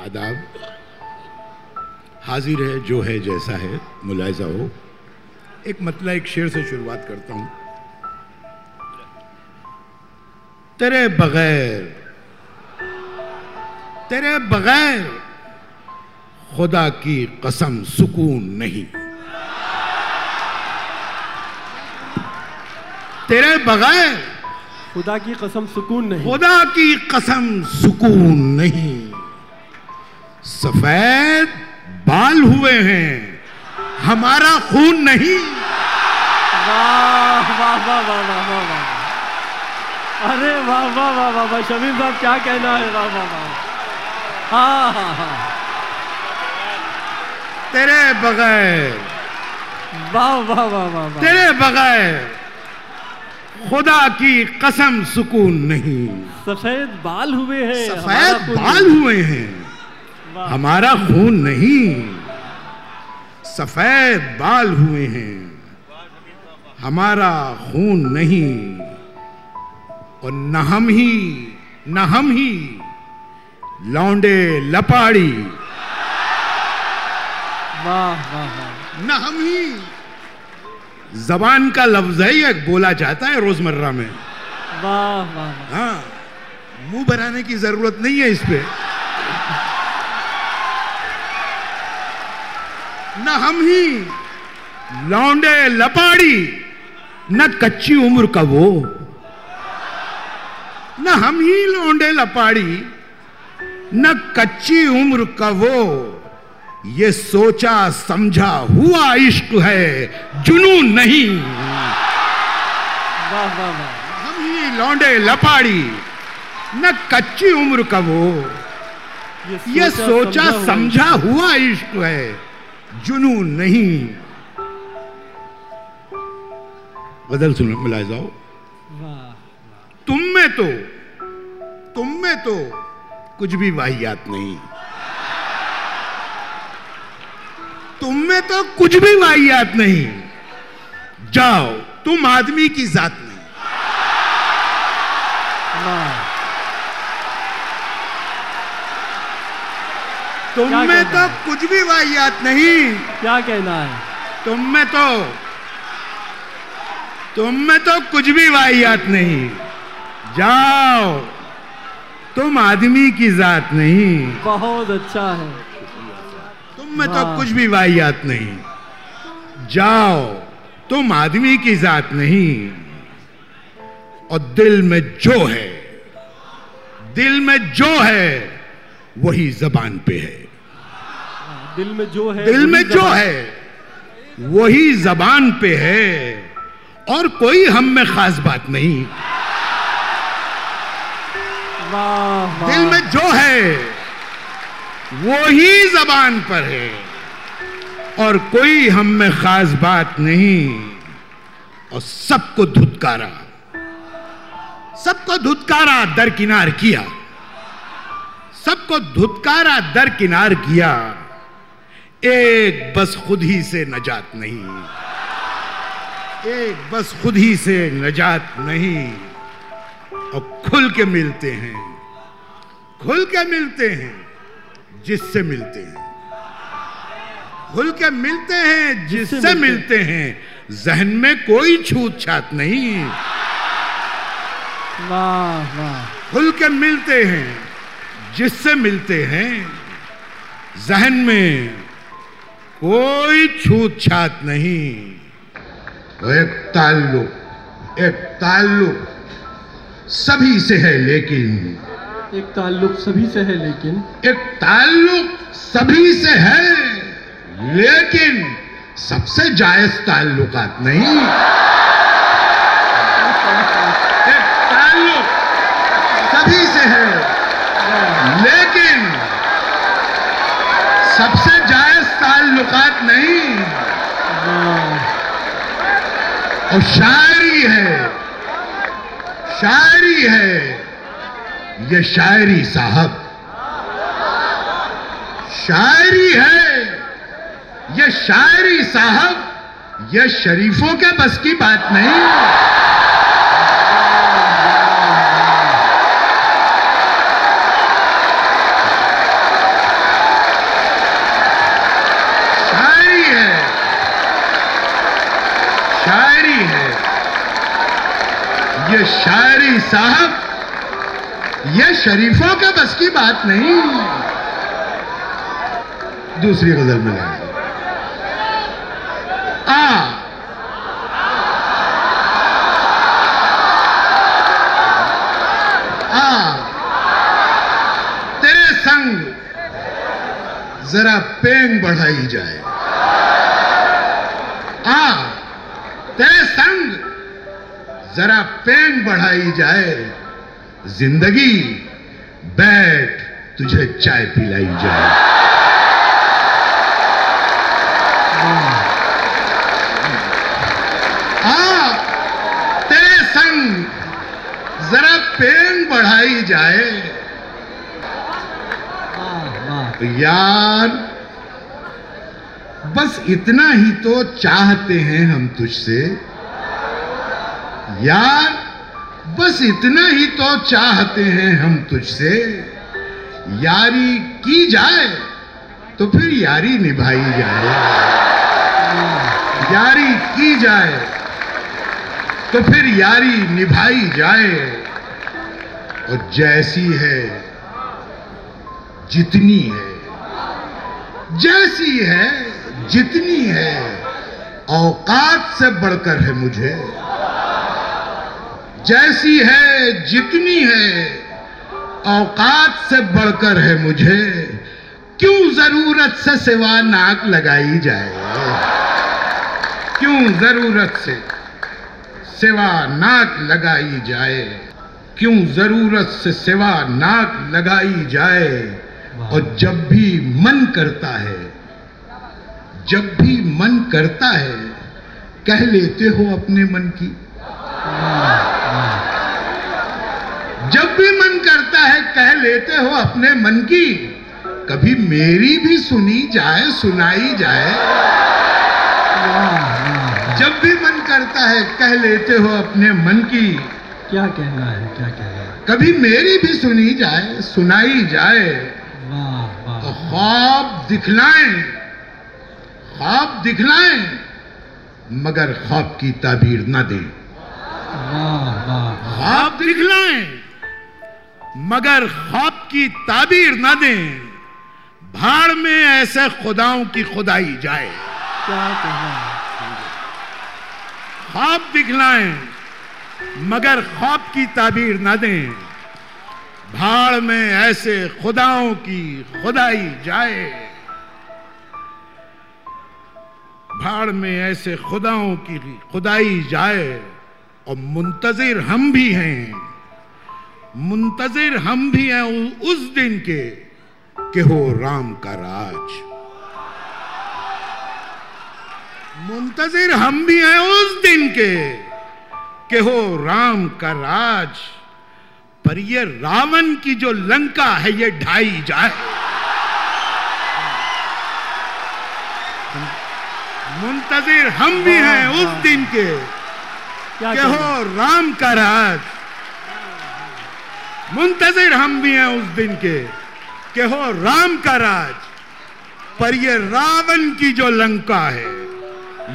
आदाब। हाजिर है जो है जैसा है मुलायजा हो। एक मतला एक शेर से शुरुआत करता हूँ। तेरे बगैर तेरे बगैर खुदा की कसम सुकून नहीं। तेरे बगैर खुदा की कसम सुकून नहीं। खुदा की कसम सुकून नहीं। सफ़ेद बाल हुए हैं हमारा खून नहीं वाह वाह वाह वाह वाह वाह वाह अरे वाह वाह वाह वाह वाह शमीम साहब क्या कहना है वाह वाह वाह हाँ हाँ हाँ तेरे बगैर वाह वाह वाह वाह तेरे बगैर खुदा की कसम सुकून नहीं सफ़ेद बाल हुए हैं सफ़ेद बाल हुए हैं। हमारा खून नहीं। सफ़ेद बाल हुए हैं। हमारा खून नहीं। और न हम ही न हम ही लौंडे लपाड़ी। वाह वाह न हम ही। जबान का लफ्ज है ये बोला जाता है रोज़मर्रा में। वाह वाह। हाँ मुँह बनाने की ज़रूरत नहीं है इस पे। न हम ही। लौंडे लपाड़ी न कच्ची उम्र का वो। न हम ही लौंडे लपाड़ी न कच्ची उम्र का वो। ये सोचा समझा हुआ इश्क है जुनून नहीं। वाह वाह वाह। हम ही लौंडे लपाड़ी न कच्ची उम्र का वो। ये सोचा ये हुआ समझा हुआ इश्क है। जुनून नहीं। बदल सुन मिला जाओ। तुम में तो तुम में तो कुछ भी वाहियात नहीं। तुम में तो कुछ भी वाहियात नहीं। जाओ, तुम आदमी की जात नहीं वाह तुम में तो? कुछ भी वाहियात नहीं। क्या कहना है? तुम में तो तुम में तो कुछ भी वाहियात नहीं। जाओ तुम आदमी की जात नहीं। बहुत अच्छा है। तुम में तो कुछ भी वाहियात नहीं। जाओ तुम आदमी की जात नहीं। और दिल में जो है दिल में जो है वही जबान पे है। दिल में जो है दिल में जो है वही जबान पे है। और कोई हम में खास बात नहीं। वाह दिल में जो है वही जबान पर है। और कोई हम में खास बात नहीं। और सबको धुतकारा। सबको धुतकारा दरकिनार किया। सबको धुतकारा दरकिनार किया। एक बस खुद ही से नजात नहीं। एक बस खुद ही से नजात नहीं। और खुल के मिलते हैं। खुल के मिलते हैं। जिससे मिलते हैं। खुल के मिलते हैं जिससे मिलते हैं। जहन में कोई छूत छात नहीं। वाह वाह। खुल के मिलते हैं। जिससे मिलते हैं। जहन में कोई छूत छात नहीं। तो एक ताल्लुक एक ताल्लुक सभी से है लेकिन। एक ताल्लुक सभी से है लेकिन। एक ताल्लुक सभी से है लेकिन सबसे जायज़ ताल्लुकात नहीं। एक ताल्लुक सभी से है लेकिन सबसे जायज़ ताल्लुकात नहीं वाह और शायरी है। शायरी है। ये शायरी साहब। शायरी है। ये शायरी साहब। ये शरीफों के बस की बात नहीं। ये शायरी साहब, ये शरीफों के बस की बात नहीं। दूसरी गज़ल में आ। संग जरा पेंग बढ़ाई जाए। आ। तेरे संग जरा पेन बढ़ाई जाए। ज़िंदगी, बैठ, तुझे चाय पिलाई जाए। आ तेरे संग जरा पेन बढ़ाई जाए। यार, बस इतना ही तो चाहते हैं हम तुझसे। यार, बस इतना ही तो चाहते हैं हम तुझसे। यारी की जाए तो फिर यारी निभाई जाए। यारी की जाए तो फिर यारी निभाई जाए। और जैसी है, जितनी है। जैसी है, जितनी है, औकात से बढ़कर है मुझे। जैसी है, जितनी है, औकात से बढ़कर है मुझे। क्यों ज़रूरत से सिवा नाक लगाई जाए? क्यों ज़रूरत से सिवा नाक लगाई जाए? क्यों ज़रूरत से सिवा नाक लगाई जाए? और जब भी मन करता है, जब भी मन करता है, कह लेते हो अपने मन की। जब भी मन करता है कह लेते हो अपने मन की कभी मेरी भी सुनी जाए सुनाई जाए। जब भी मन करता है कह लेते हो अपने मन की क्या कहना है क्या कहना है? कभी मेरी भी सुनी जाए सुनाई जाए। तो ख्वाब दिखलाएँ ख्वाब दिखलाएँ मगर ख्वाब की ताबीर ना दें। ख्वाब दिखलाएँ। मगर ख्वाब की ताबीर ना दें। भाड़ में ऐसे खुदाओं की खुदाई जाए। क्या कहना ख्वाब दिखलाएँ मगर ख्वाब की ताबीर ना दें। भाड़ में ऐसे खुदाओं की खुदाई जाए। भाड़ में ऐसे खुदाओं की खुदाई जाए और मुंतजिर हम भी हैं। मुंतजिर हम भी हैं उस दिन के कि हो राम का राज। मुंतजिर हम भी हैं उस दिन के कि हो राम का राज। पर ये रावण की जो लंका है ये ढाई जाए। मुंतजिर हम भी हैं उस दिन के कि हो राम का राज। मुंतजिर हम भी हैं उस दिन के कि हो राम का राज। पर ये रावण की जो लंका है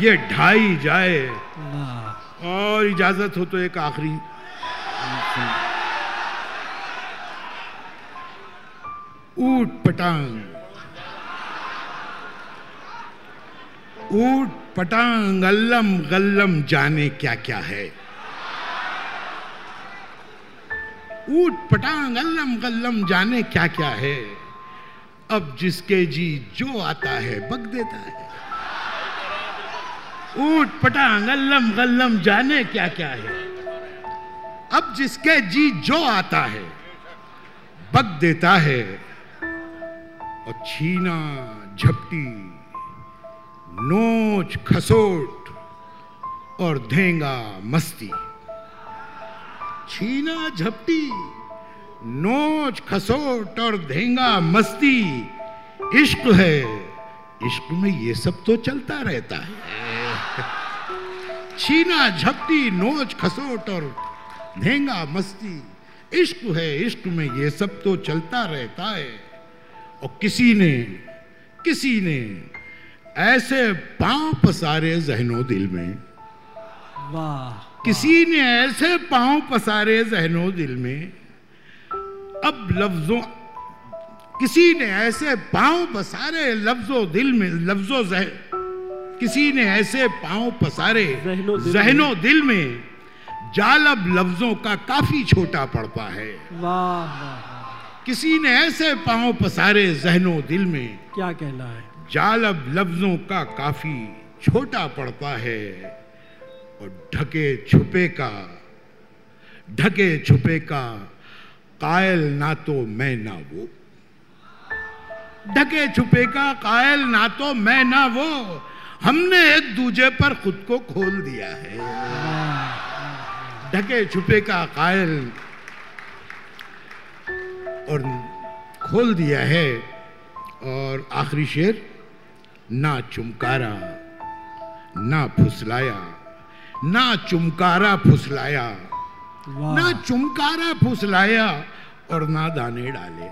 ये ढाई जाए। और इजाज़त हो तो एक आखिरी। ऊट पटांग। ऊट पटांग अल्लम गल्लम जाने क्या क्या है। ऊट पटांग, अल्लम गल्लम, जाने क्या क्या है। अब जिसके जी जो आता है बक देता है। ऊट पटांग, अल्लम गल्लम, जाने क्या क्या है। अब जिसके जी जो आता है बक देता है। और छीना, झपटी, नोच, खसोट और धेंगा, मस्ती। छीना झपटी, नोच खसोट और धेंगा मस्ती। इश्क है, इश्क में ये सब तो चलता रहता है। छीना झपटी, नोच खसोट और धेंगा मस्ती। इश्क है, इश्क में ये सब तो चलता रहता है। और किसी ने किसी ने ऐसे पाँव पसारे जहनो दिल में। वाह। किसी ने ऐसे पाँव पसारे जहनो दिल में अब लफ्जों किसी ने ऐसे पाँव पसारे लफ्जों दिल में लफ्जों जह किसी ने ऐसे पाँव पसारे जहनो दिल जहनो दिल में जालब लफ्जों का काफ़ी छोटा पड़ता है। वाह किसी ने ऐसे पाँव पसारे जहनो दिल में क्या कहना है? जालब लफ्जों का काफ़ी छोटा पड़ता है। और ढके छुपे का, ढके छुपे का कायल ना तो मैं ना वो। ढके छुपे का कायल ना तो मैं ना वो, हमने एक दूजे पर खुद को खोल दिया है। ढके छुपे का कायल और खोल दिया है और आखिरी शेर, ना चुमकारा, ना फुसलाया। ना चुमकारा फुसलाया ना चुमकारा फुसलाया और ना दाने डाले।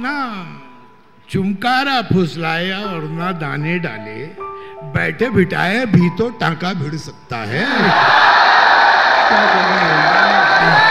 ना चुमकारा फुसलाया और ना दाने डाले बैठे बिठाए भी तो टाका भिड़ सकता है। क्या है?